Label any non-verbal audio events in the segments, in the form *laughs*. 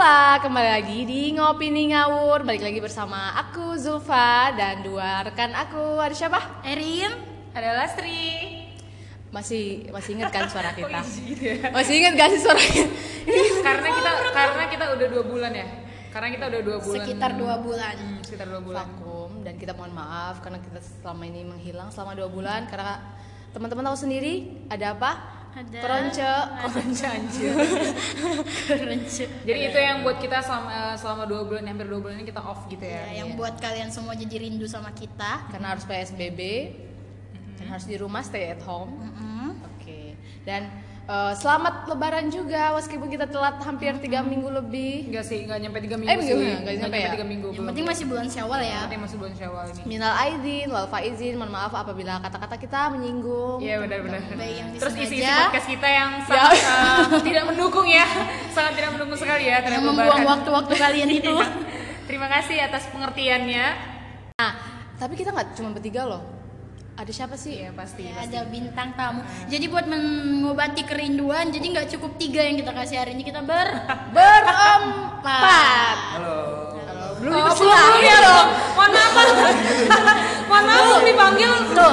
Hola, kembali lagi di Ngopi Nih Ngawur Balik lagi bersama aku Zulfa dan dua rekan aku Ada siapa? Erin Ada Lastri. Masih masih inget kan suara *laughs* kita? gitu ya? Masih inget gak sih suaranya? *laughs* karena kita karena kita udah dua bulan ya. Karena kita udah dua bulan. sekitar dua bulan. Hmm, sekitar dua bulan. Vakum dan kita mohon maaf karena kita selama ini menghilang selama dua bulan karena teman-teman tahu sendiri ada apa? Ada. Keronce, keronce anjir. *laughs* Jadi itu yang buat kita selama selama dua bulan hampir dua bulan ini kita off gitu Ya, ya. yang buat kalian semua jadi rindu sama kita. karena harus PSBB dan harus di rumah stay at home. Mm-mm. Oke. Dan eh, selamat Lebaran juga, meskipun kita telat hampir tiga minggu lebih. Enggak sih, enggak nyampe tiga minggu Eh, minggu, sih. enggak nyampe ya? tiga minggu. Yang penting masih bulan Syawal ya. Yang masih bulan Syawal ini. Minal aidin, wal faizin, mohon maaf apabila kata-kata kita menyinggung. Iya benar-benar. Terus isi-isi podcast kita yang sangat eh, tidak mendukung ya, *laughs* sangat tidak mendukung sekali ya. Yang terhadap membuang waktu-waktu kalian itu. *laughs* Terima kasih atas pengertiannya. Nah, tapi kita nggak cuma bertiga loh. Ada siapa sih? Iya pasti. Ya, pasti. ada bintang tamu. Jadi buat mengobati kerinduan, jadi nggak cukup tiga yang kita kasih hari ini kita ber *laughs* Berempat. Halo. Belum Oh, belum belum ya dong. Mohon maaf. Mohon maaf dipanggil. tuh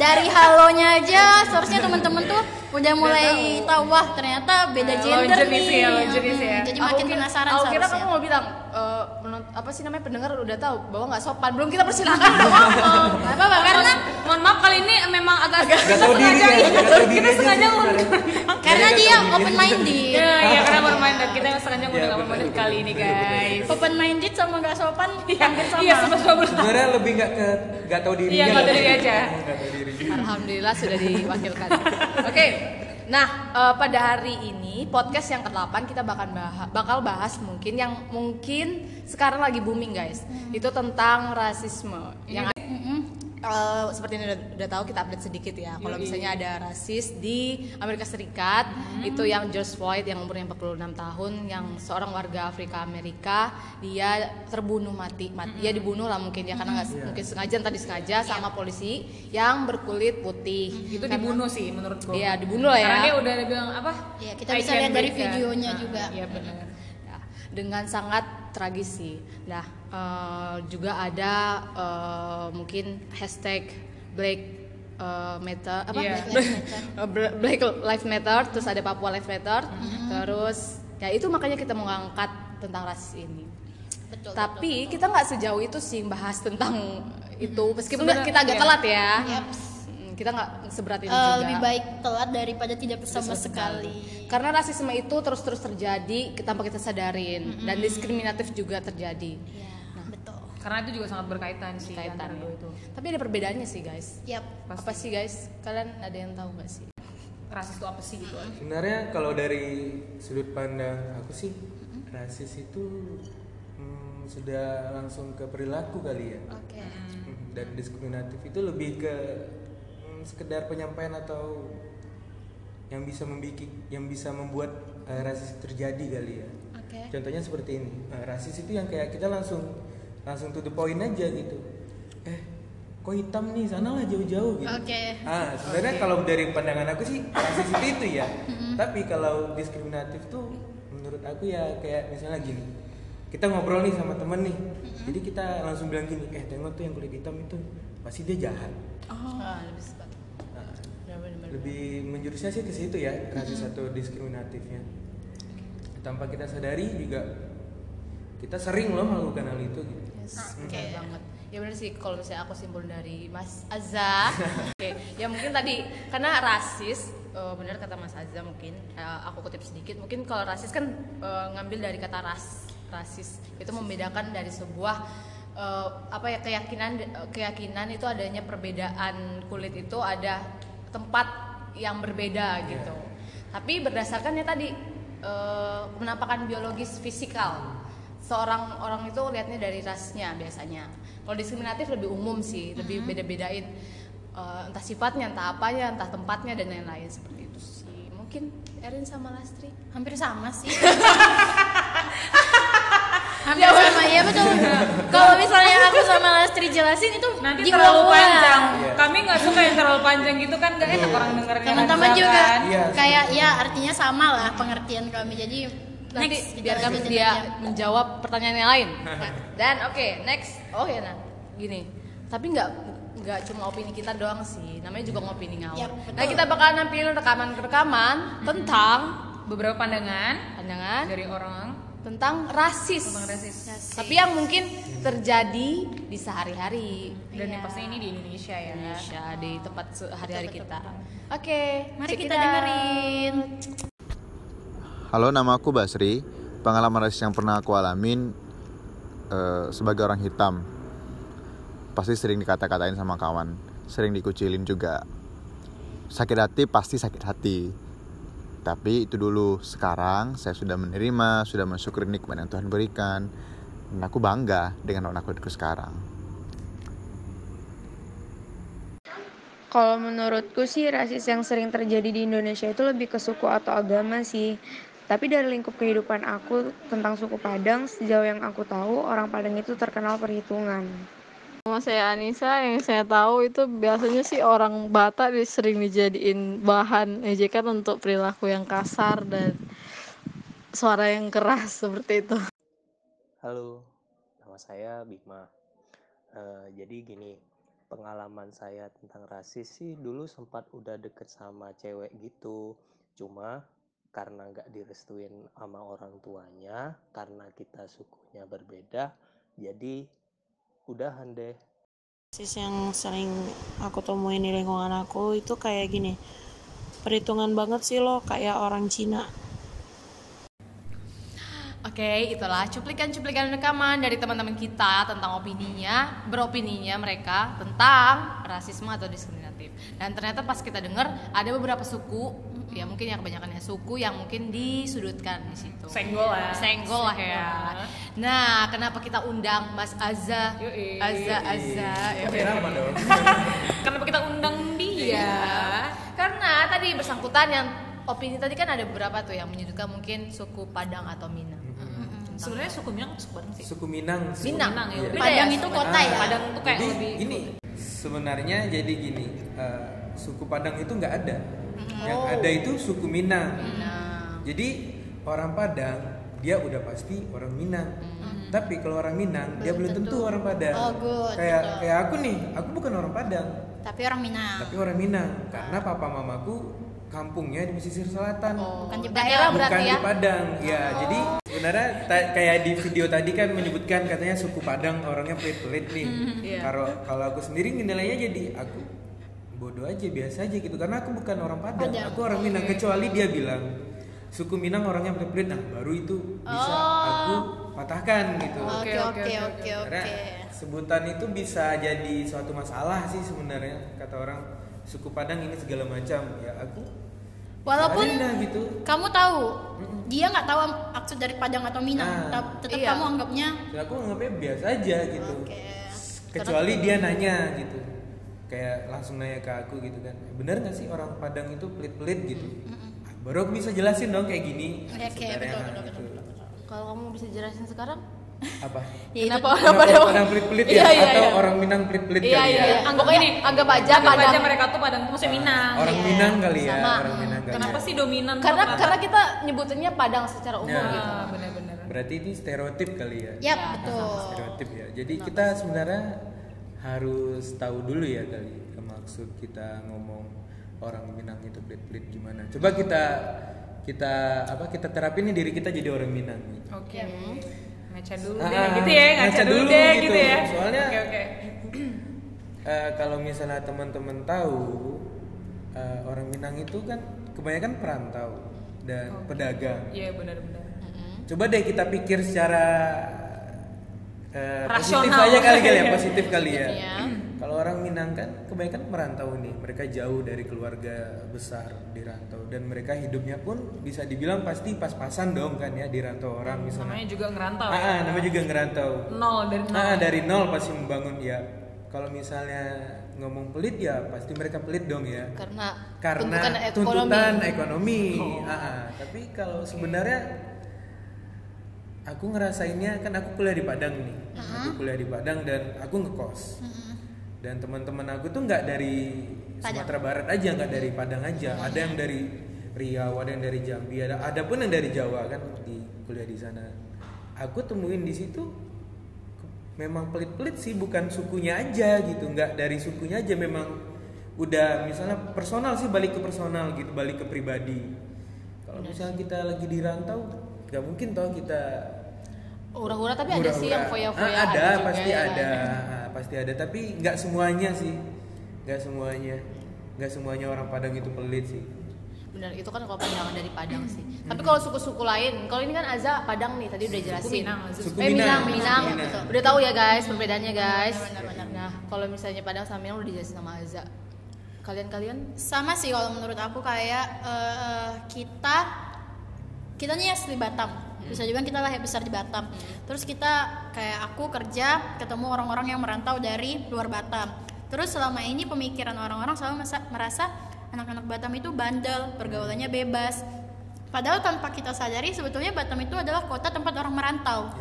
dari halonya aja seharusnya teman-teman tuh udah mulai tahu wah ternyata beda Eh, gender nih. ya, jenis ya. Jadi Aku makin kira- penasaran Aku kira kamu mau bilang menurut- apa sih namanya pendengar udah tahu bahwa nggak sopan. Belum kita persilakan udah *laughs* ngomong. Nggak apa-apa karena mohon maaf kali ini memang agak Gak kita diri sengaja ya, kita aja sengaja karena Iya, dia iya, open minded. ya ya karena bermain dan kita sengaja ngundang Iya, apa betul, minded kali ini guys Open minded sama nggak sopan hampir sama. iya sama sama Sebenarnya lebih nggak ke nggak tahu diri. Iya, nggak tahu diri aja. Nggak tahu diri. Alhamdulillah sudah diwakilkan. Oke. Nah, eh, pada hari ini podcast yang ke-8 kita bakal bahas, bakal bahas mungkin yang mungkin sekarang lagi booming guys. Itu tentang rasisme. Yang eh, seperti yang udah, udah tahu kita update sedikit ya. Kalau misalnya ada rasis di Amerika Serikat, itu yang George Floyd yang umurnya 46 tahun yang seorang warga Afrika Amerika, dia terbunuh mati. mati. Dia dibunuh lah mungkin ya karena nggak mungkin sengaja entah disengaja sama polisi yang berkulit putih. itu dibunuh sih menurutku Iya, dibunuh lah ya. karena dia udah ada bilang apa Ya, kita I bisa lihat dari ya. videonya Nah, juga. iya benar dengan sangat tragis sih. Nah, eh, juga ada eh, mungkin hashtag Black eh, Matter apa? Iya. Eh, Black Lives Matter, terus ada Papua Lives Matter, terus ya itu makanya kita mau ngangkat tentang rasis ini. Betul. Tapi kita nggak sejauh itu sih bahas tentang itu, meskipun Sebenarnya, kita agak iya. telat ya. Yaps. Mm, Kita nggak seberat ini Eh, juga. lebih baik telat daripada tidak sama sekali. Karena rasisme itu terus-terus terjadi tanpa kita sadarin dan diskriminatif juga terjadi. Ya, betul. karena itu juga sangat berkaitan sih antara Kaitannya. dua itu Tapi ada perbedaannya sih guys. Yap. Apa sih guys? Kalian ada yang tahu nggak sih? rasis itu apa sih gitu Sebenarnya kalau dari sudut pandang aku sih, rasis itu hmm, sudah langsung ke perilaku kali ya. Oke. Hmm, Dan diskriminatif itu lebih ke hmm, sekedar penyampaian atau yang bisa membuat yang bisa membuat eh, rasis terjadi kali ya. Oke. Contohnya seperti ini, Nah, rasis itu yang kayak kita langsung langsung to the point aja gitu. Eh, kok hitam nih, sanalah jauh-jauh gitu. Oke. Ah, sebenarnya kalau dari pandangan aku sih rasis itu itu ya. Tapi kalau diskriminatif tuh menurut aku ya kayak misalnya gini. Kita ngobrol nih sama temen nih. Jadi kita langsung bilang gini, "Eh, tengok tuh yang kulit hitam itu pasti dia jahat." Oh. Ah, lebih. Lebih menjurusnya sih ke situ ya, rasis atau diskriminatifnya. Tanpa kita sadari juga kita sering loh melakukan hal itu gitu. Yes, Oke. benar banget. Ya benar sih kalau misalnya aku simpul dari Mas Azza. *laughs* Oke, ya mungkin tadi karena rasis eh, benar kata Mas Azza mungkin eh, aku kutip sedikit. Mungkin kalau rasis kan eh, ngambil dari kata ras, rasis. Itu membedakan dari sebuah eh, apa ya keyakinan keyakinan itu adanya perbedaan kulit itu ada tempat yang berbeda gitu. Tapi berdasarkannya tadi eh, penampakan biologis fisikal seorang orang itu lihatnya dari rasnya biasanya. Kalau diskriminatif lebih umum sih, lebih beda-bedain eh, entah sifatnya, entah apanya, entah tempatnya dan lain-lain seperti itu sih. Mungkin Erin sama Lastri. Hampir sama sih. *laughs* Hampir sama ya betul. Kalau misalnya aku sama Lastri jelasin itu nanti di terlalu bawah. panjang Iya. kami nggak suka yang terlalu panjang gitu kan gak enak orang dengernya Teman-teman juga Iya, kayak ya artinya sama lah pengertian kami. Jadi nanti Next, kita biarkan lanjutin dia aja. menjawab pertanyaan yang lain. *laughs* Dan oke, next. Oh ya nah, gini. Tapi nggak nggak cuma opini kita doang sih. Namanya juga ngopini ngawur. Yap, betul. nah, kita bakalan nampilin rekaman-rekaman tentang Beberapa pandangan pandangan dari orang tentang rasis. tentang rasis. Tapi yang mungkin terjadi di sehari-hari Dan yang Iya. pasti ini di Indonesia ya. Indonesia di tempat sehari-hari kita. Oke, Mari check kita dengerin. Halo, nama aku Basri. Pengalaman rasis yang pernah aku alamin eh, sebagai orang hitam, pasti sering dikata-katain sama kawan, sering dikucilin juga. Sakit hati pasti sakit hati. Tapi itu dulu. Sekarang saya sudah menerima, sudah mensyukuri nikmat yang Tuhan berikan, dan aku bangga dengan warna kulitku sekarang. Kalau menurutku sih rasis yang sering terjadi di Indonesia itu lebih ke suku atau agama sih. Tapi dari lingkup kehidupan aku tentang suku Padang, sejauh yang aku tahu orang Padang itu terkenal perhitungan. Nama saya Anissa, yang saya tahu itu biasanya sih orang Batak sering dijadiin bahan ejekan untuk perilaku yang kasar dan suara yang keras *laughs* seperti itu. Halo, nama saya Bima. Eh, jadi gini, pengalaman saya tentang rasis sih dulu sempat udah deket sama cewek gitu. Cuma karena nggak direstuin sama orang tuanya, karena kita sukunya berbeda, jadi udahan deh. Rasis yang sering aku temuin di lingkungan aku itu kayak gini perhitungan banget sih lo kayak orang Cina Oke, itulah cuplikan-cuplikan rekaman dari teman-teman kita tentang opininya, beropininya mereka tentang rasisme atau diskriminatif. Dan ternyata pas kita dengar ada beberapa suku, ya mungkin yang kebanyakannya suku yang mungkin disudutkan di situ. Senggol lah. Senggol lah ya. Nah, kenapa kita undang Mas Azza? Yoi. Azza, Azza. ya. Oke, nama dong. *laughs* Kenapa kita undang dia? Iya. Karena tadi bersangkutan yang opini tadi kan ada beberapa tuh yang menyudutkan mungkin suku Padang atau Minang. Sebenarnya suku Minang suku Padang sih. Suku Minang. sih. Minang, Minang, ya. Iya. Beda Padang ya, itu suku kota ya? Padang tuh kayak jadi lebih ini sebenarnya jadi gini eh, suku Padang itu nggak ada yang ada itu suku Minang. Jadi orang Padang dia udah pasti orang Minang. Tapi kalau orang Minang dia belum tentu orang Padang. Oh, good, kayak betul. kayak aku nih aku bukan orang Padang. Tapi orang Minang. tapi orang Minang. Karena papa mamaku kampungnya di pesisir selatan. Bukan di Daerah Padang. berarti bukan ya? di Padang ya. Jadi sebenarnya ta- kayak di video tadi kan menyebutkan katanya suku Padang orangnya pelit-pelit nih. Iya. kalau kalau aku sendiri nilainya jadi aku bodoh aja biasa aja gitu. Karena aku bukan orang Padang, Padang. aku orang Minang. Kecuali dia bilang suku Minang orangnya pelit-pelit. Nah baru itu bisa aku patahkan gitu. Oke, Oke, oke, oke, karena sebutan itu bisa jadi suatu masalah sih sebenarnya kata orang. Suku Padang ini segala macam. Ya aku Walaupun gitu. kamu tahu, dia nggak tahu maksud dari Padang atau Minang, Nah, tap- tetap iya. kamu anggapnya aku nganggapnya biasa aja gitu. Oke. kecuali dia nanya gitu kayak langsung nanya ke aku gitu kan bener nggak sih orang Padang itu pelit-pelit gitu baru aku bisa jelasin dong kayak gini Oke, sebenarnya, betul, betul, gitu. betul, Kalau kamu bisa jelasin sekarang? apa *laughs* Ya, Kenapa orang Padang? Padang pelit-pelit ya Iya, iya, atau iya. orang Minang pelit-pelit Iya, kali iya, ya iya. Anggap ini, anggap aja Anggap Padang. aja mereka tuh Padang tuh maksudnya Minang. orang Iya, Minang kali ya sama. orang Minang kali Kenapa ya. sih dominan? Karena karena kita nyebutannya Padang secara umum Ya. gitu. Ah, benar-benar. berarti ini stereotip kali ya Yap, betul. stereotip ya jadi kita sebenarnya harus tahu dulu ya kali maksud kita ngomong orang Minang itu pelit-pelit gimana coba kita kita apa kita terapin nih diri kita jadi orang Minang nih Oke. Ngaca dulu Ah, deh gitu ya, ngaca, ngaca dulu, dulu deh gitu. gitu ya. Soalnya- Oke, oke. *clears throat* Eh, kalau misalnya teman-teman tahu eh, orang Minang itu kan kebanyakan perantau dan pedagang Iya, benar-benar. coba deh kita pikir secara eh, positif Rasional. aja kali kali ya *laughs* positif kali ya Iya. kalau orang Minang kan kebanyakan merantau nih mereka jauh dari keluarga besar di rantau dan mereka hidupnya pun bisa dibilang pasti pas-pasan dong kan ya di rantau orang misalnya Namanya juga ngerantau. ah, ya. ah, namanya juga ngerantau Nol dari nol. Ah, dari nol pasti membangun ya kalau misalnya ngomong pelit ya pasti mereka pelit dong ya Karena, karena tuntutan ekonomi. tuntutan ekonomi. Ah, ah. Tapi kalau sebenarnya aku ngerasainnya kan aku kuliah di Padang nih, aku kuliah di Padang dan aku ngekos. Dan teman-teman aku tuh nggak dari Sumatera Barat aja, nggak dari Padang aja. Ada yang dari Riau ada yang dari Jambi ada ada pun yang dari Jawa kan di kuliah di sana. Aku temuin di situ memang pelit-pelit sih bukan sukunya aja gitu. Nggak dari sukunya aja memang udah misalnya personal sih balik ke personal gitu balik ke pribadi. Kalau misalnya kita lagi di rantau nggak mungkin toh kita Ura-ura tapi ada sih yang foya-foya Ah, ada juga pasti ya, ada pasti ada tapi nggak semuanya sih nggak semuanya nggak semuanya orang Padang itu pelit sih Benar, itu kan kalau pandangan dari Padang sih. Tapi kalau suku-suku lain, kalau ini kan Aza Padang nih, tadi udah jelasin. Minang, Aza. Suku eh Minang, Minang, Minang. Minang. betul. Udah tahu ya guys perbedaannya guys. Nah, kalau misalnya Padang sama Minang udah dijelasin sama Aza. Kalian-kalian sama sih kalau menurut aku kayak eh, kita kita nih asli Batam. Bisa juga kita lahir besar di Batam. Terus kita kayak aku kerja ketemu orang-orang yang merantau dari luar Batam. Terus selama ini pemikiran orang-orang selalu merasa anak-anak Batam itu bandel pergaulannya bebas. Padahal tanpa kita sadari sebetulnya Batam itu adalah kota tempat orang merantau.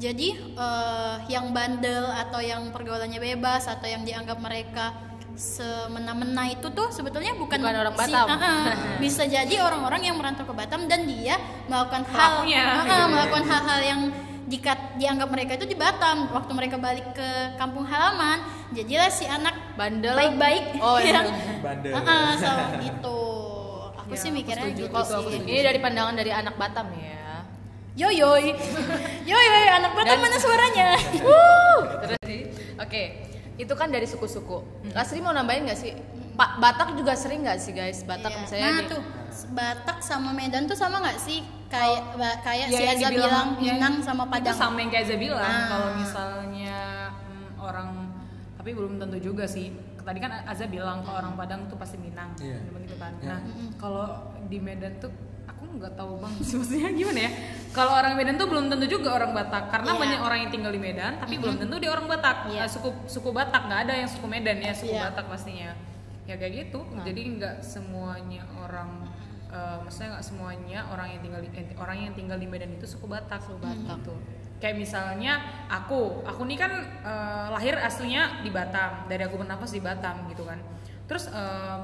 Jadi eh, yang bandel atau yang pergaulannya bebas atau yang dianggap mereka semena-mena itu tuh sebetulnya bukan, Bukan orang si- Batam. *laughs* Ah, ah. bisa jadi orang-orang yang merantau ke Batam dan dia melakukan hal ah, melakukan hal-hal yang dikat, dianggap mereka itu di Batam waktu mereka balik ke kampung halaman jadilah si anak bandel baik-baik Oh, iya. *laughs* yang bandel ah, so, gitu aku Ya, sih aku mikirnya setuju. gitu sih Ini dari pandangan dari anak Batam ya. yoyoy *laughs* yoyoy anak Batam Dan- mana suaranya Terus sih. Oke, itu kan dari suku-suku. Lasri mau nambahin nggak sih? Pak Batak juga sering nggak sih guys? Batak Iya. misalnya nah di- tuh Batak sama Medan tuh sama nggak sih kayak ba- kayak Ya, si dibilang- bilang ya, Minang sama Itu Padang sama yang kayak Aza bilang Ah. kalau misalnya hmm, orang tapi belum tentu juga sih. Tadi kan Aza bilang kalau orang Padang tuh pasti Minang, Iya. gitu kan. Iya. Nah, kalau di Medan tuh nggak tahu bang. *laughs* Maksudnya gimana ya? Kalau orang Medan tuh belum tentu juga orang Batak karena Iya. banyak orang yang tinggal di Medan tapi belum tentu dia orang Batak. Iya. Eh, suku suku Batak nggak ada yang suku Medan ya suku Iya. Batak pastinya. Ya kayak gitu. Jadi nggak semuanya orang eh, maksudnya nggak semuanya orang yang tinggal di eh, orang yang tinggal di Medan itu suku Batak. Suku Batak. Tuh kayak misalnya aku aku nih kan eh, lahir aslinya di Batam dari aku bernafas di Batam gitu kan. Terus eh,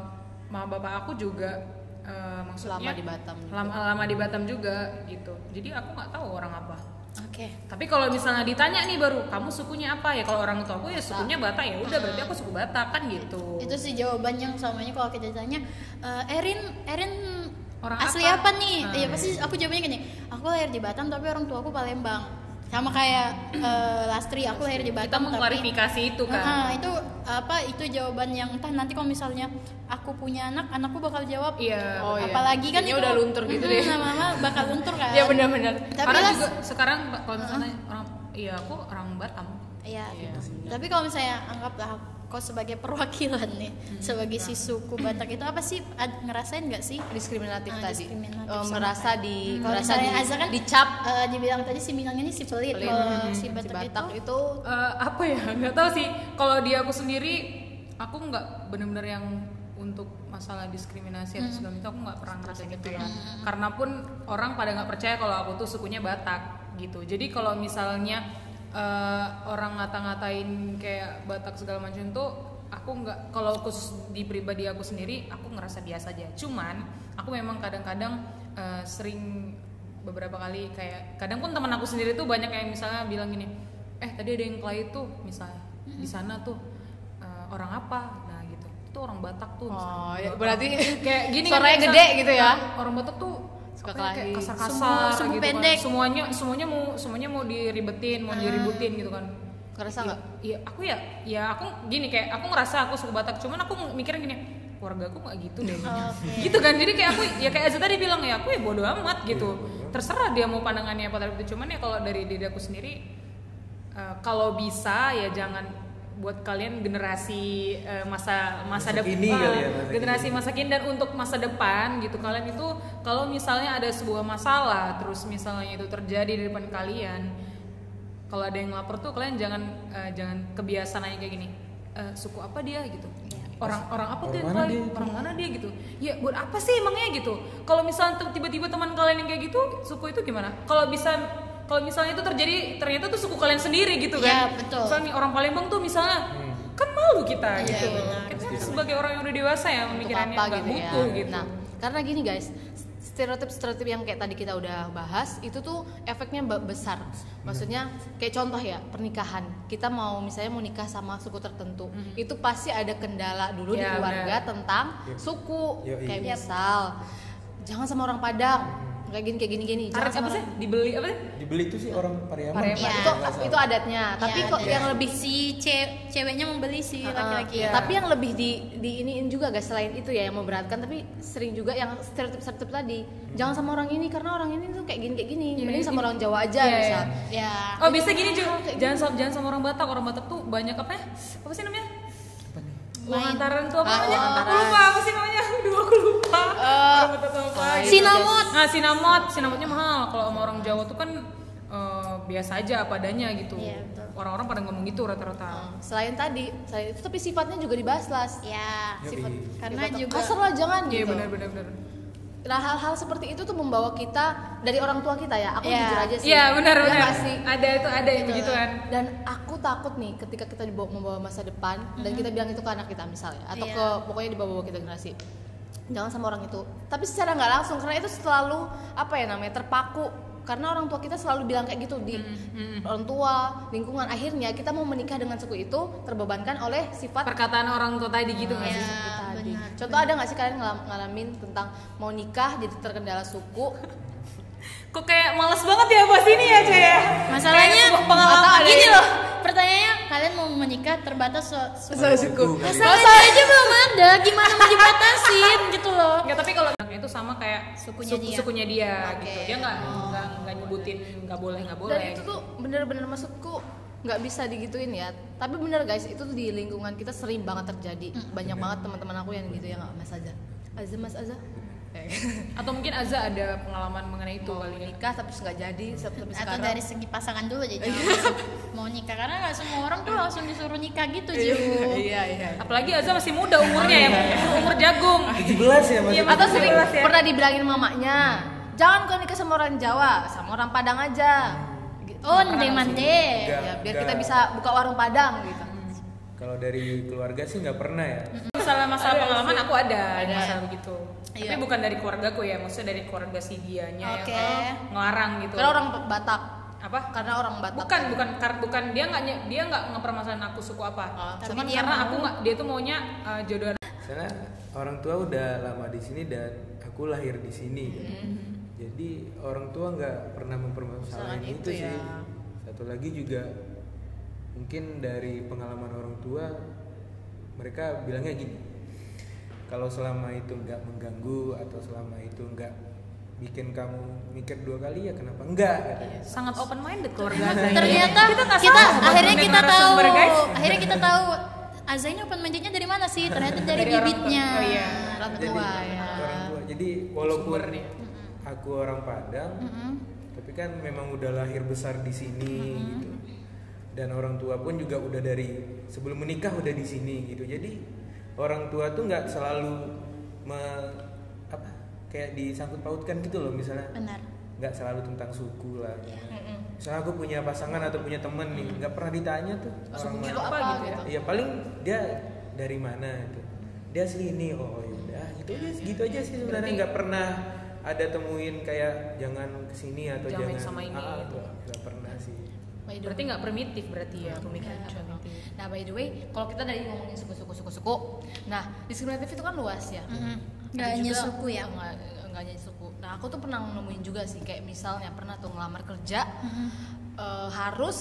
mama bapak aku juga eh, maksudnya Lama di Batam juga. lama, lama di Batam juga gitu. Jadi aku nggak tahu orang apa. Oke. Tapi kalau misalnya ditanya nih baru kamu sukunya apa? Ya kalau orang tua aku ya sukunya Batak ya udah berarti aku suku Batak kan gitu. Itu sih jawaban yang selamanya kalau kita ditanya "Eh, Erin Erin Orang asli apa?" apa, nih? Ah. Iya pasti aku jawabnya gini aku lahir di Batam tapi orang tua aku Palembang sama kayak eh, Lastri aku lahir di kita Batam tapi mengklarifikasi itu kan Ah, itu apa itu jawaban yang entah nanti kalau misalnya aku punya anak anakku bakal jawab Iya. Oh, iya. apalagi kan Kayaknya itu udah luntur gitu deh. lama-lama bakal luntur kan Iya benar-benar. tapi karena lah juga sekarang kalau misalnya orang iya aku orang Batam Iya, gitu. Tapi kalau misalnya anggaplah kau sebagai perwakilan nih, sebagai si suku Batak itu apa sih? Ad- ngerasain nggak sih? diskriminatif Ah, tadi. diskriminatif sama merasa di Hmm, merasa di, Azza kan dicap. eh, dibilang tadi si Minang ini si pelit, pelit. kalau si Si Batak, Batak itu, itu Eh, apa ya? *laughs* Nggak tahu sih. Kalau di aku sendiri aku nggak bener-bener yang untuk masalah diskriminasi atau segala itu aku nggak pernah ngerasain gitu ya. Karena pun orang pada nggak percaya kalau aku tuh sukunya Batak gitu. Jadi kalau misalnya eh, orang ngata-ngatain kayak Batak segala macam tuh aku nggak kalau khusus di pribadi aku sendiri aku ngerasa biasa aja cuman aku memang kadang-kadang eh, sering beberapa kali kayak kadang pun teman aku sendiri tuh banyak yang misalnya bilang gini eh tadi ada yang klay tuh misalnya di sana tuh eh, orang apa nah gitu itu orang Batak tuh misalnya. Oh, ya, berarti kayak gini suaranya misalnya, gede gitu ya? orang Batak tuh Suka ya, kelahi. kasar-kasar Sumbu- sumbu gitu pendek. kan. semuanya semuanya mau semuanya mau diribetin mau diributin gitu kan Kerasa Iya, nggak? Iya, aku ya, ya aku gini kayak aku ngerasa aku suku Batak, cuman aku mikirnya gini, keluarga aku nggak gitu deh, *laughs* gitu kan. Jadi kayak aku, ya kayak Azza tadi bilang ya aku ya bodo amat gitu. Terserah dia mau pandangannya apa tapi cuman ya kalau dari diri aku sendiri, eh, kalau bisa ya jangan buat kalian generasi eh, masa masa Masa depan kini kali ya, masa generasi masa kini. Dan untuk masa depan gitu kalian itu kalau misalnya ada sebuah masalah terus misalnya itu terjadi di depan kalian kalau ada yang lapor tuh kalian jangan eh, jangan kebiasaan nanya kayak gini "Eh, suku apa dia? gitu. Orang orang apa tuh yang kalian- dia? orang mana dia? gitu. Ya buat apa sih emangnya? gitu. Kalau misalnya tiba-tiba teman kalian yang kayak gitu suku itu gimana? Kalau bisa kalau misalnya itu terjadi ternyata tuh suku kalian sendiri gitu kan. Iya, betul. misalnya orang Palembang tuh misalnya kan malu kita Iya, gitu. benar. kita kan sebagai orang yang udah dewasa ya untuk pemikirannya apa nggak gitu ya. butuh gitu. Nah, karena gini guys stereotip stereotip yang kayak tadi kita udah bahas itu tuh efeknya be- besar. Maksudnya kayak contoh ya pernikahan. Kita mau misalnya mau nikah sama suku tertentu itu pasti ada kendala dulu di Ya, keluarga benar. tentang suku. Yoi. kayak misal jangan sama orang Padang kayak gini kayak gini gini Karet apa sih? Dibeli apa sih? dibeli itu sih orang Pariaman Pariaman. Iya. itu itu adatnya tapi Iya, kok ada. yang lebih si ce- ceweknya membeli si laki-laki Iya. Tapi yang lebih di di iniin juga guys selain itu ya yang memberatkan tapi sering juga yang stereotip stereotip tadi. Jangan sama orang ini karena orang ini tuh kayak gini kayak gini. Mending sama orang Jawa aja Iya, misal. ya Oh bisa gini juga. Jangan sama jangan sama orang Batak. Orang Batak tuh banyak apa ya? Apa sih namanya? Uang antaran tuh apa Ah, namanya? Aku lupa apa sih namanya? Aduh aku lupa. orang Batak tuh apa? gitu. Sinamot. Nah sinamot, sinamotnya mahal. Kalau sama orang Jawa tuh kan eh, biasa aja apa adanya gitu. Iya, betul. Orang-orang pada ngomong gitu rata-rata. Selain tadi, selain itu tapi sifatnya juga dibahas lah. ya Sifat karena sifat juga kasar lah jangan Iya gitu. benar benar benar. Nah hal-hal seperti itu tuh membawa kita dari orang tua kita ya. Aku Iya. jujur aja sih. Iya benar Iya benar. nggak sih? Ada itu ada yang begituan. dan aku takut nih ketika kita dibawa membawa masa depan dan kita bilang itu ke anak kita misalnya atau Iya. ke pokoknya dibawa-bawa kita generasi jangan sama orang itu tapi secara nggak langsung karena itu selalu apa ya namanya terpaku karena orang tua kita selalu bilang kayak gitu di orang tua lingkungan akhirnya kita mau menikah dengan suku itu terbebankan oleh sifat Perkataan orang tua tadi gitu nggak Iya, sih? suku tadi. benar, Contoh ada nggak sih kalian ngalam- ngalamin tentang mau nikah jadi terkendala suku? *laughs* Kok kayak males banget ya bahas ini ya Cek ya? masalahnya pengalaman gini ya. loh pertanyaannya kalian mau menikah terbatas so- suku suku. masalah aja belum ada gimana mau dibatasin *laughs* gitu loh Enggak, tapi kalau anaknya itu sama kayak Sukunya suku- dia. sukunya dia Oke. gitu. Dia nggak nggak nggak nyebutin nggak boleh nggak boleh. Dan itu tuh bener-bener maksudku nggak bisa digituin ya. Tapi bener guys, itu tuh di lingkungan kita sering banget terjadi. Banyak banget teman-teman aku yang gitu ya nggak Mas Aza. Aza Mas Aza. *laughs* Atau mungkin Aza ada pengalaman mengenai itu Mau kali ya. nikah tapi nggak jadi sampai atau sekarang. dari segi pasangan dulu aja jangan langsung mau nikah karena nggak semua orang tuh langsung disuruh nikah gitu Ju Iya iya. Apalagi Aza masih muda umurnya ya, umur jagung. 17 ya mas Atau sering pernah dibilangin mamanya, jangan kau nikah sama orang Jawa, sama orang Padang aja. Gitu. oh ndeng mande Ya, biar kita bisa buka warung Padang gitu. kalau dari keluarga sih nggak pernah ya Masalah masalah pengalaman aku ada, ada Ada. masalah begitu. Iya. Tapi bukan dari keluargaku ya, maksudnya dari keluarga si dianya Oke. yang ngelarang gitu. Karena orang Batak. apa? Karena orang Batak. Bukan, bukan, kar- bukan dia nggak dia nggak ngepermasalahan aku suku apa. tapi Cuman dia karena mau. aku nggak, dia tuh maunya uh, jodoh karena orang tua udah lama di sini dan aku lahir di sini kan. jadi orang tua nggak pernah mempermasalahkan Masalah itu, itu sih ya. satu lagi juga mungkin dari pengalaman orang tua mereka bilangnya gini kalau selama itu nggak mengganggu atau selama itu nggak bikin kamu mikir dua kali ya kenapa enggak katanya sangat open minded keluarga ini. ternyata kita, kita akhirnya kita tahu guys. akhirnya kita tahu Aza ini open mindednya dari mana sih ternyata dari, Dari orang tua. bibitnya Oh, iya. orang jadi tua ya. orang tua jadi walaupun Sumbernya. aku orang Padang tapi kan memang udah lahir besar di sini gitu dan orang tua pun juga udah dari sebelum menikah udah di sini gitu. Jadi orang tua tuh nggak selalu me- apa kayak disangkut pautkan gitu loh misalnya. Benar. Nggak selalu tentang suku lah. Misalnya aku punya pasangan atau punya temen nih nggak pernah ditanya tuh orang Sukunya mana apa gitu ya? Iya paling dia dari mana itu. Dia sini oh yaudah gitu aja gitu aja sih sebenarnya. Nggak pernah ada temuin kayak jangan ke sini atau Jangan jangan sama ini, ah, itu. nggak pernah. sih. By the Berarti nggak primitif berarti ya pemikiran Iya, primitif. Nah, by the way, kalau kita dari ngomongin suku-suku suku-suku, nah diskriminatif itu kan luas ya. Nggak Ada hanya juga- suku ya? Nggak, nggak hanya suku. Nah, aku tuh pernah nemuin juga sih, kayak misalnya pernah tuh ngelamar kerja eh, harus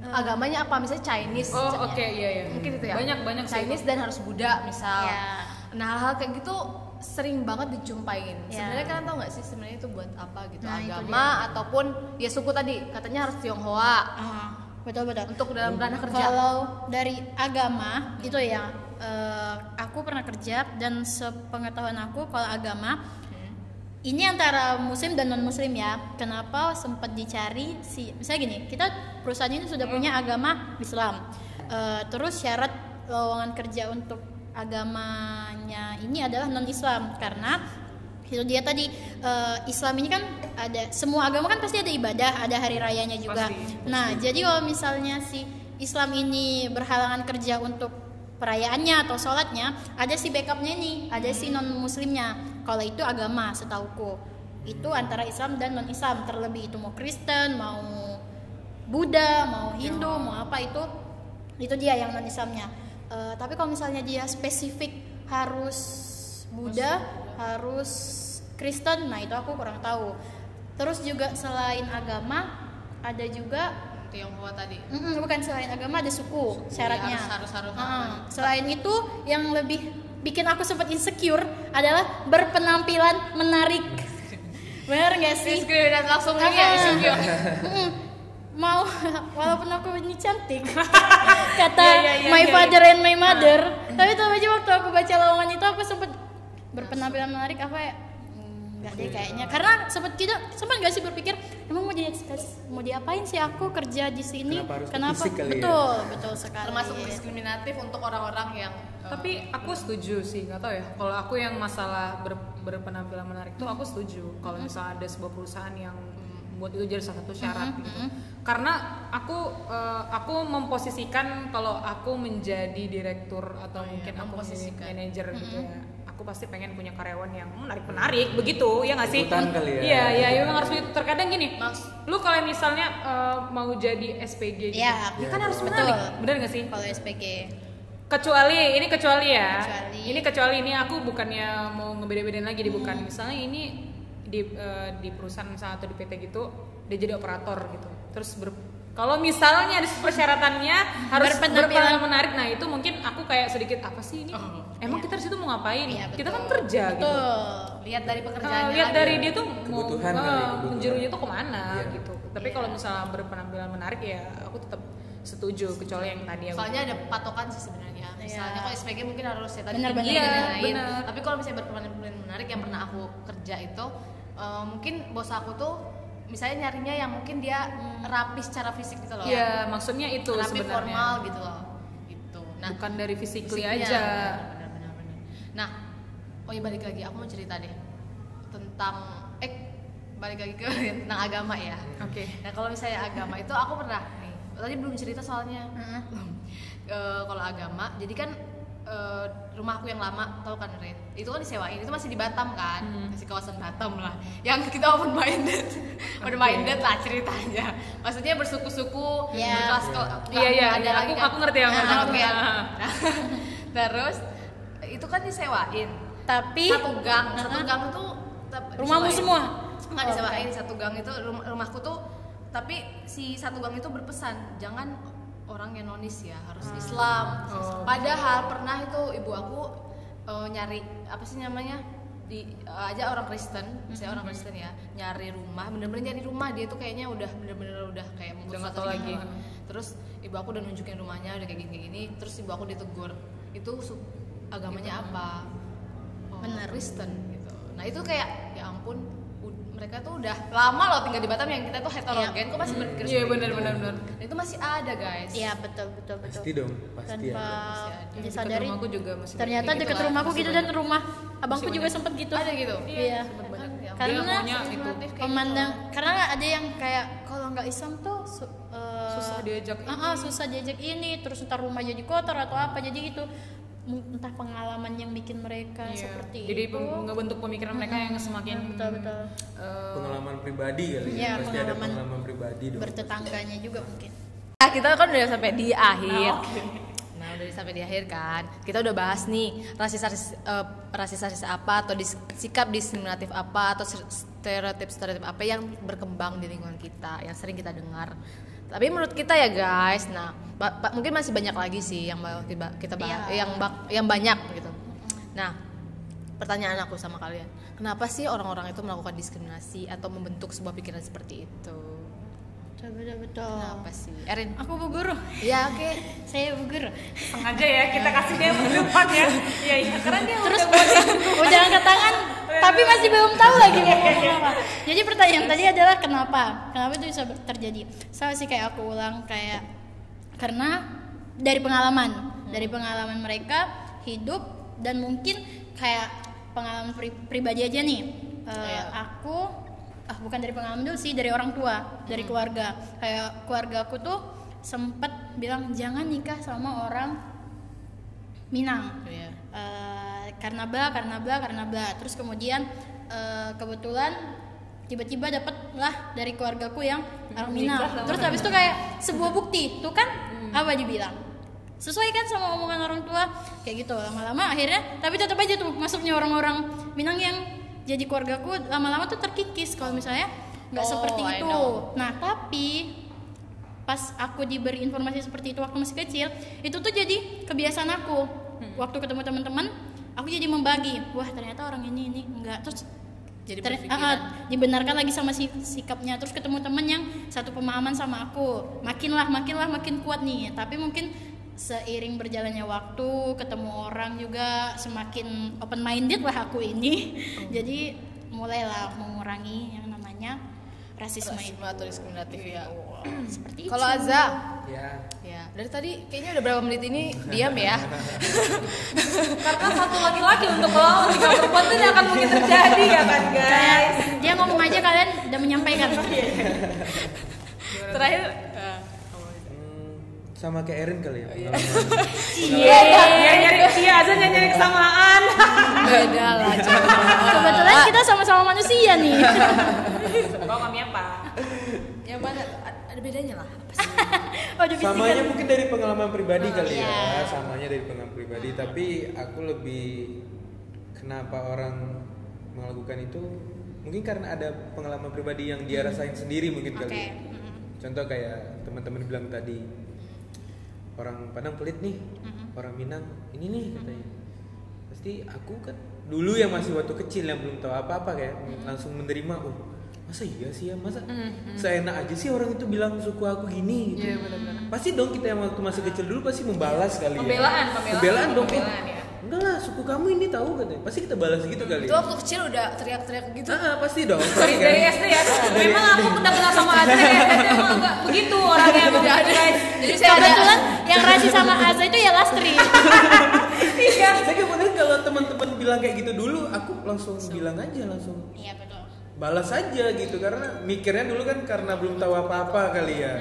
agamanya apa? Misalnya Chinese. Oh oke iya iya. Mungkin itu ya. Banyak banyak sih. Chinese dan harus Buddha misal. Iya. Nah, hal kayak gitu sering banget dijumpain. Iya. Sebenarnya kalian tahu nggak sih sebenarnya itu buat apa gitu? Nah, Agama ataupun ya suku tadi katanya harus Tionghoa Ah, betul betul untuk dalam ranah kerja. Kalau dari agama itu ya eh, aku pernah kerja dan sepengetahuan aku kalau agama ini antara muslim dan non muslim ya. Kenapa sempat dicari si misalnya gini, kita perusahaan ini sudah punya agama Islam. Eh, terus syarat lowongan kerja untuk agamanya ini adalah non Islam karena itu dia tadi eh, Islam ini kan ada semua agama kan pasti ada ibadah, ada hari rayanya juga. Pasti, Nah, jadi kalau misalnya si Islam ini berhalangan kerja untuk perayaannya atau sholatnya ada si backupnya nih ada si non muslimnya kalau itu agama setauku. Itu antara Islam dan non Islam terlebih itu mau Kristen mau Buddha mau Hindu mau apa itu itu dia yang non Islamnya Eh, tapi kalau misalnya dia spesifik harus Buddha harus Kristen nah itu aku kurang tahu terus juga selain agama ada juga Tionghoa tadi Mm-mm, bukan selain agama ada suku, syaratnya. harus- harus- harus apa? selain itu yang lebih bikin aku sempat insecure adalah berpenampilan menarik. *laughs* Bener gak sih? diskriminasi langsung Ah, ya insecure. Mau *laughs* walaupun aku ini cantik. *laughs* Kata Iya, iya, iya, my iya, father and my mother, tapi tahu aja waktu aku baca lowongan itu aku sempat berpenampilan menarik apa ya? Hmm, Nggak deh kayaknya. Karena sempat kita sempat gak sih berpikir emang mau jadi mau diapain sih aku kerja di sini? Kenapa harus kenapa? fisik kali ya? betul betul sekali. Termasuk diskriminatif untuk orang-orang yang eh, tapi aku setuju sih nggak tahu ya. Kalau aku yang masalah ber- berpenampilan menarik tuh aku setuju. Kalau misalnya ada sebuah perusahaan yang buat itu jadi salah satu syarat gitu. karena aku eh, aku memposisikan kalau aku menjadi direktur atau mungkin aku menjadi manajer gitu ya aku pasti pengen punya karyawan yang menarik menarik begitu ya nggak sih? Ikutan kali ya. iya iya ya, memang harus begitu. Terkadang gini lu kalau misalnya eh, mau jadi SPG gitu. Iya, ya kan harus betul. menarik bener nggak sih? Kalau SPG kecuali ini kecuali ya. Kecuali. ini kecuali ini aku bukannya mau ngebeda-bedain lagi di bukan. Misalnya ini di eh, di perusahaan misalnya atau di PT gitu dia jadi operator gitu terus ber- kalau misalnya ada persyaratannya harus Berpenampilan. menarik nah itu mungkin aku kayak sedikit apa sih ini emang kita di situ mau ngapain Iya, kita kan betul. kerja gitu betul lihat dari pekerjaannya lihat lagi. dari dia tuh mau Kebutuhan kali, kebutuhan. menjerunya tuh ke mana Iya. gitu tapi kalau misalnya berpenampilan menarik ya aku tetap setuju kecuali yang tadi aku soalnya ada patokan sih sebenarnya misalnya kalau SPG mungkin harus ya tadi benar. dan Iya, benar. tapi kalau misalnya berpenampilan menarik yang pernah aku kerja itu eh, mungkin bos aku tuh misalnya nyarinya yang mungkin dia rapi secara fisik gitu loh Iya, maksudnya itu rapi sebenarnya. formal gitu loh gitu nah Bukan dari fisiknya, aja. benar, benar, benar. nah oh ya balik lagi aku mau cerita deh tentang eh balik lagi ke *laughs* tentang agama ya Oke. Nah kalau misalnya agama itu aku pernah nih tadi belum cerita soalnya Eh, kalau agama jadi kan eh, rumahku yang lama tahu kan Ren itu kan disewain itu masih di Batam kan masih kawasan Batam lah yang kita open minded *laughs* open minded lah ceritanya maksudnya bersuku-suku Ya. berkelas ke- Iya, iya, ada iya. lagi Aku- kan. aku ngerti, aku Nah, ngerti. Nah, *laughs* terus itu kan disewain tapi satu gang satu gang itu Rumahmu disewain. semua? nggak Oh, disewain satu gang itu rum- rumahku tuh tapi si satu gang itu berpesan jangan orang yang nonis ya harus Islam. Padahal pernah itu ibu aku eh, nyari apa sih namanya di eh, aja orang Kristen misalnya orang Kristen ya nyari rumah bener-bener nyari rumah. Dia tuh kayaknya udah bener-bener udah kayak Udah gitu. lagi. terus ibu aku udah nunjukin rumahnya udah kayak gini gini terus ibu aku ditegur itu agamanya apa? Oh. Kristen gitu. Nah itu kayak ya ampun mereka tuh udah lama loh tinggal di Batam yang kita tuh heterogen kok masih berpikir Iya seperti benar itu? benar benar. Dan itu masih ada guys iya betul betul betul Pasti dong, pasti tanpa ada. disadari Dekat rumahku juga masih ternyata gitu dekat lah. rumahku gitu dan rumah abangku juga sempet gitu ada gitu iya Kan, ya ampun. karena memandang gitu. karena ada yang kayak kalau nggak Islam tuh su- eh, Susah diajak ah, ah, susah diajak ini terus ntar rumah jadi kotor atau apa jadi gitu entah pengalaman yang bikin mereka Iya. seperti Jadi itu ngebentuk pemikiran mereka yang semakin betul betul eh, Pengalaman pribadi kali Iya, ya. Pasti ada pengalaman pengalaman pribadi dong. bertetangganya juga mungkin Nah, kita kan udah sampai di akhir. Nah, udah sampai di akhir kan. Kita udah bahas nih rasis-rasis eh, rasis-rasis apa atau dis- sikap diskriminatif apa atau stereotip-stereotip apa yang berkembang di lingkungan kita yang sering kita dengar. Tapi menurut kita ya guys, nah ba- ba- mungkin masih banyak lagi sih yang bakal kita kita bahas, Iya. yang bak- yang banyak gitu. Nah, pertanyaan aku sama kalian, kenapa sih orang-orang itu melakukan diskriminasi atau membentuk sebuah pikiran seperti itu? betul betul Kenapa sih? Erin, aku bu guru Ya oke. saya bu guru sengaja ya kita kasih dia ke depan ya. Iya iya karena dia terus udah *laughs* angkat tangan tapi masih belum tahu lagi mau ngomong apa. Jadi pertanyaan tadi adalah kenapa? Kenapa itu bisa terjadi? Sama sih kayak aku ulang kayak karena dari pengalaman. Dari pengalaman mereka hidup dan mungkin kayak pengalaman pri- pribadi aja nih. Eh, aku ah bukan dari pengalaman dulu sih dari orang tua dari keluarga. Kayak keluarga aku tuh sempet bilang jangan nikah sama orang Minang. Iya. Eh, karena bla karena bla karena bla terus kemudian eh, kebetulan tiba-tiba dapet lah dari keluargaku yang orang Minang terus habis itu kayak sebuah bukti. Tuh kan apa dibilang sesuai kan sama omongan orang tua? Kayak gitu. Lama-lama akhirnya tapi tetap aja tuh masuknya orang-orang Minang yang jadi keluargaku lama-lama tuh terkikis kalau misalnya nggak Oh, seperti I itu. know. nah tapi pas aku diberi informasi seperti itu waktu masih kecil itu tuh jadi kebiasaan aku. Waktu ketemu teman-teman aku jadi membagi wah ternyata orang ini ini enggak. Terus Jadi ter- ah, ah, dibenarkan lagi sama si- sikapnya. Terus ketemu teman yang satu pemahaman sama aku. Makin lah makin kuat nih. Tapi mungkin seiring berjalannya waktu ketemu orang juga semakin open minded lah aku ini. Jadi mulailah mengurangi yang namanya rasisme, itu. Rasisme atau diskriminatif ya. *clears throat* seperti Kalau itu. Azza, ya. Ya. Dari tadi kayaknya udah berapa menit ini? Diam ya. *laughs* karena satu laki-laki untuk melawan tiga perempuan itu tidak akan mungkin terjadi ya kan guys. Dia ngomong aja kalian udah menyampaikan. Terakhir Hmm, sama kayak Erin kali ya? Pengalaman. iya. Dia nyari iya aja nyari kesamaan. Beda lah *laughs* coba. kebetulan kita sama-sama manusia nih. Kau kami apa? Yang mana ada bedanya lah. Apa sih? *laughs* oh samanya mungkin dari pengalaman pribadi kali iya. ya samanya dari pengalaman pribadi. Tapi aku lebih kenapa orang melakukan itu mungkin karena ada pengalaman pribadi yang dia rasain sendiri mungkin oke. kali ya. contoh kayak teman-teman bilang tadi orang Padang pelit nih orang Minang ini nih katanya. Pasti aku kan dulu yang masih waktu kecil yang belum tahu apa-apa kayak langsung menerima oh masa iya sih ya? Masa seenak aja sih orang itu bilang suku aku gini gitu. Iya, benar-benar. pasti dong kita yang waktu masih kecil dulu pasti membalas kali ya. Pembelaan, pembelaan. pembelaan dong Pembelaan, eh, ya. enggak lah suku kamu ini tahu katanya. Pasti kita balas gitu kali Itu ya. waktu kecil udah teriak-teriak gitu. ah, ah, pasti dong. *laughs* Pasti kan? dari SD ya. Memang aku udah kenal sama dari SD emang enggak begitu orangnya emang guys. Jadi saya ada kebetulan yang rasis sama Aza itu ya Lastri *laughs* iya. Saya kemudian kalau teman-teman bilang kayak gitu dulu aku langsung. bilang aja langsung. Iya betul balas aja gitu karena mikirnya dulu kan karena belum tahu apa-apa kali ya.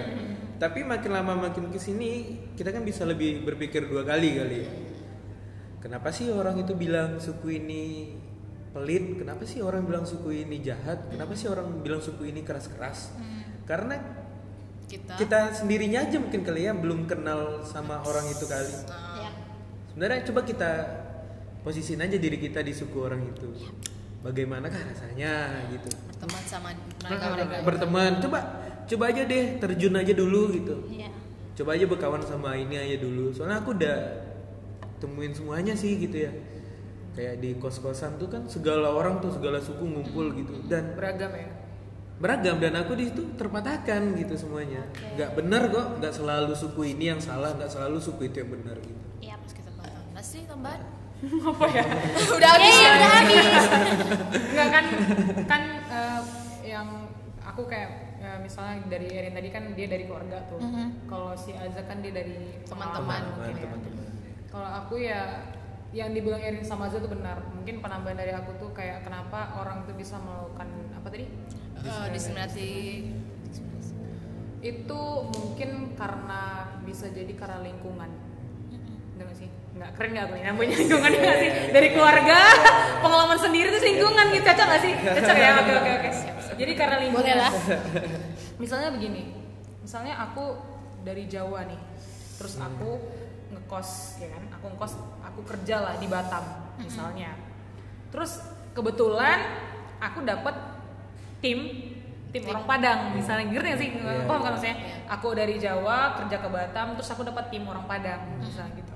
Tapi makin lama makin ke sini kita kan bisa lebih berpikir dua kali kali ya. Kenapa sih orang itu bilang suku ini pelit? Kenapa sih orang bilang suku ini jahat? Kenapa sih orang bilang suku ini keras-keras? Karena kita. kita sendirinya aja mungkin kali ya belum kenal sama orang itu kali. Ya sebenarnya coba kita posisiin aja diri kita di suku orang itu bagaimanakah rasanya gitu? Berteman sama mereka Nah, mereka. berteman. Coba coba aja deh terjun aja dulu gitu. Iya. Coba aja berkawan sama ini aja dulu. Soalnya aku udah temuin semuanya sih gitu ya. Kayak di kos kosan tuh kan segala orang tuh segala suku ngumpul gitu. Dan beragam ya? Beragam. Dan aku di situ terpatahkan gitu semuanya. Nggak benar kok nggak selalu suku ini yang salah nggak selalu suku itu yang benar gitu. Iya Terus kita bahas. Masih tambahan? Apa ya *laughs* udah habis Iya, ya. udah habis *laughs* Enggak kan kan eh, yang aku kayak eh, misalnya dari Erin tadi kan dia dari keluarga tuh. Kalau si Azza kan dia dari Teman-teman mungkin ya. teman-teman Kalau aku ya yang dibilang Erin sama Azza tuh benar. Mungkin penambahan dari aku tuh kayak kenapa orang tuh bisa melakukan apa tadi? Eh, diskriminasi. Itu mungkin karena bisa jadi karena lingkungan. Enggak nggak sih? Enggak keren enggak aku ini namanya lingkungan enggak sih? Dari keluarga, *laughs* pengalaman sendiri tuh lingkungan gitu. Cocok nggak sih? Cocok ya? Oke oke oke. Jadi karena lingkungan. Boleh lah. Misalnya begini. Misalnya aku dari Jawa nih. Terus aku ngekos ya kan? Aku ngekos, aku kerja lah di Batam misalnya. Terus kebetulan aku dapat tim tim orang Padang misalnya ngerti sih Iya. paham kan maksudnya aku dari Jawa kerja ke Batam terus aku dapat tim orang Padang misalnya gitu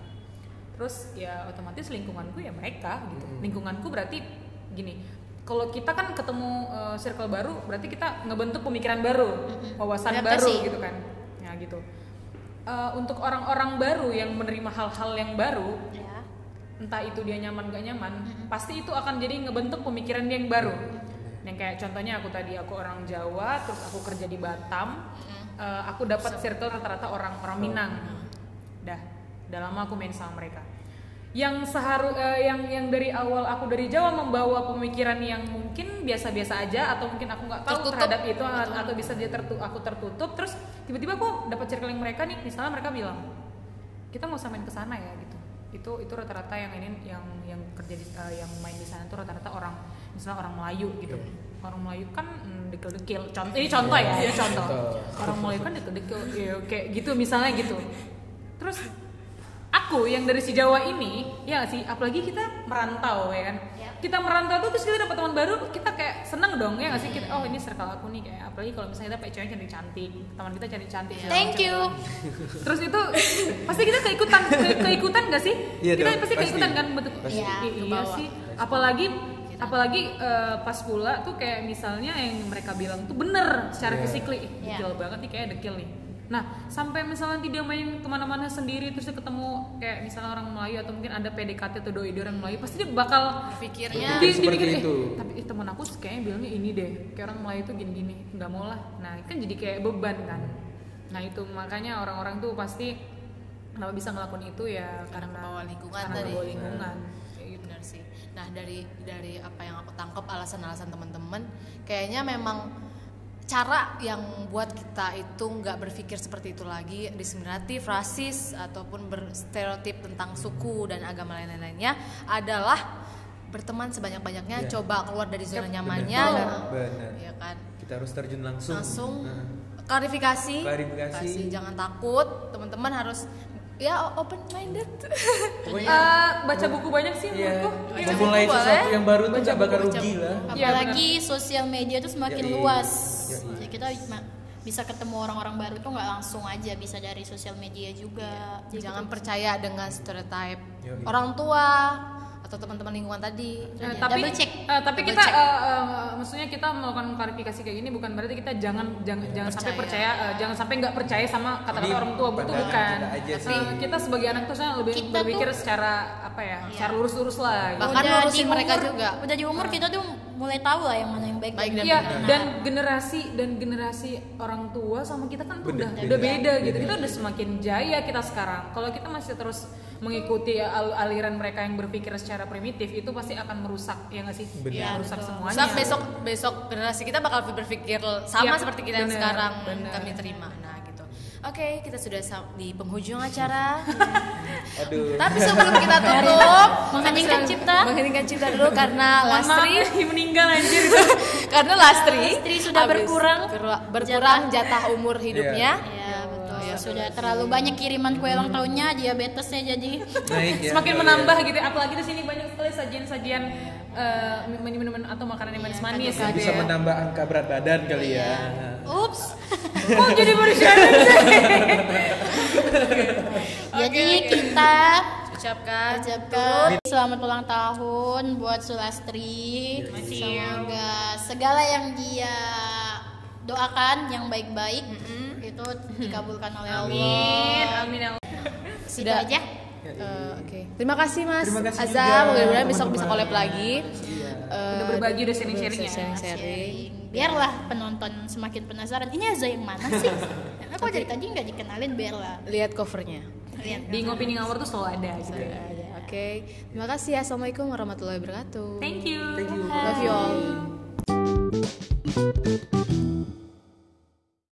terus ya otomatis lingkunganku ya mereka gitu. Lingkunganku berarti gini kalau kita kan ketemu uh, circle baru berarti kita ngebentuk pemikiran baru wawasan baru gitu kan. Ya gitu. Uh, untuk orang-orang baru yang menerima hal-hal yang baru ya. entah itu dia nyaman gak nyaman pasti itu akan jadi ngebentuk pemikiran dia yang baru. Yang kayak contohnya aku tadi aku orang Jawa terus aku kerja di Batam eh, aku dapat circle rata-rata orang orang Minang. dah udah lama aku main sama mereka yang seharu eh, yang yang dari awal aku dari Jawa membawa pemikiran yang mungkin biasa-biasa aja atau mungkin aku nggak tahu Tertutup. terhadap itu atau bisa dia tertu aku tertutup terus tiba-tiba aku dapat circle yang mereka nih misalnya mereka bilang kita mau samain ke sana ya gitu. Itu itu rata-rata yang ini yang yang kerja di eh, yang main di sana tuh rata-rata orang misalnya orang Melayu gitu. Orang Melayu kan mm, dekil-dekil contoh ini contoh ya ini contoh. Orang Melayu kan dekil-dekil ya, kayak gitu misalnya gitu. Terus aku yang dari si Jawa ini ya nggak sih apalagi kita merantau ya kan kita merantau tuh terus kita dapat teman baru kita kayak seneng dong ya nggak sih kita oh ini circle aku nih kayak apalagi kalau misalnya kita pakai cewek cantik cantik teman kita cantik cantik Thank you. *laughs* terus itu pasti kita keikutan ke- keikutan gak sih Iya kita dong, pasti pasti. keikutan kan betul Pasti. Iya, I- iya kebawa. sih apalagi apalagi eh, pas pula tuh kayak misalnya yang mereka bilang tuh bener secara Iya. physically Ih, Iya. dekil banget nih kayak dekil nih nah sampai misalnya dia main ke mana-mana sendiri terus dia ketemu kayak misalnya orang Melayu atau mungkin ada PDKT atau doi orang Melayu pasti dia bakal Pikirnya di, Seperti dipikir, eh, itu. tapi ih, temen aku kayaknya bilangnya ini deh kayak orang Melayu tuh gini-gini nggak mau lah nah kan jadi kayak beban kan nah itu makanya orang-orang tuh pasti kenapa bisa ngelakuin itu ya karena kebawa lingkungan karena tadi. kebawa lingkungan kayak gitu benar sih nah dari dari apa yang aku tangkap alasan-alasan teman-teman kayaknya memang cara yang buat kita itu nggak berpikir seperti itu lagi diskriminatif rasis ataupun berstereotip tentang suku dan agama lain-lainnya adalah berteman sebanyak-banyaknya Iya. coba keluar dari zona nyamannya Benar. ya kan Kita harus terjun langsung. langsung Nah. klarifikasi Klarifikasi. Kasih, jangan takut teman-teman harus ya open minded Eh, baca buku banyak sih Iya. menurutku Iya. Memulai buku sesuatu boleh. yang baru tuh Baca nggak bakal rugi lah. Iya, apalagi sosial media tuh semakin Yoi. luas Yoi. Jadi kita bisa ketemu orang-orang baru tuh nggak langsung aja bisa dari sosial media juga Jadi jangan gitu. percaya dengan stereotype Yoi. orang tua atau teman-teman lingkungan tadi Eh, Ya, tapi double check. eh, tapi Double kita check. eh, eh, maksudnya kita melakukan klarifikasi kayak gini bukan berarti kita jangan jangan jangan sampai percaya Percaya. eh, jangan sampai nggak percaya sama kata-kata orang tua betul bukan kita aja sih. kita sebagai anak tuh saya lebih Kita berpikir tuh- secara apa ya secara lurus-lurus lah gitu. Bahkan Udah di mereka umur- juga. udah di umur kita tuh mulai tahu lah yang mana yang baik, Baik dan Iya, benar. dan generasi dan generasi orang tua sama kita kan tuh Beda, udah beda. udah beda gitu. Kita udah semakin jaya kita sekarang. Kalau kita masih terus mengikuti al- aliran mereka yang berpikir secara primitif, itu pasti akan merusak ya nggak sih? Ya, merusak betul. semuanya. Misal besok besok generasi kita bakal berpikir sama Iya, seperti kita yang benar, sekarang benar. kami terima. Nah, Oke, kita sudah di penghujung acara. *laughs* Aduh. Tapi sebelum kita tutup, *laughs* Mengheningkan cipta. Mengheningkan cipta dulu karena *laughs* Lastri meninggal anjir. karena Lastri, Lastri sudah habis berkurang berkurang jatah umur hidupnya. ya betul sudah terlalu banyak kiriman kue ulang tahunnya diabetesnya jadi Naik ya. Semakin menambah gitu. Apalagi di sini banyak sekali sajian-sajian eh, minuman atau makanan yang manis-manis Yang gitu bisa ya. menambah angka berat badan kali ya. ups. *laughs* Oh, jadi bersyarat *laughs* jadi kita Ucapkan ucapkan selamat ulang tahun buat Sulastri. Semoga segala yang dia doakan yang baik-baik itu dikabulkan oleh Allah. Amin, amin ya Sudah. aja Eh, Oke, terima kasih Mas Terima kasih Azam. juga, Mudah-mudahan besok bisa collab lagi. Eh, Udah berbagi, udah sharing-sharing ya. sharing-sharing. biarlah penonton semakin penasaran ini Aza yang mana sih *laughs* aku dari tadi nggak dikenalin biarlah Lihat covernya. lihat Di ngopi di ngawur tuh selalu ada gitu. Ada. Oke, terima kasih ya. Assalamualaikum warahmatullahi wabarakatuh. Thank you. Thank you. Love you all.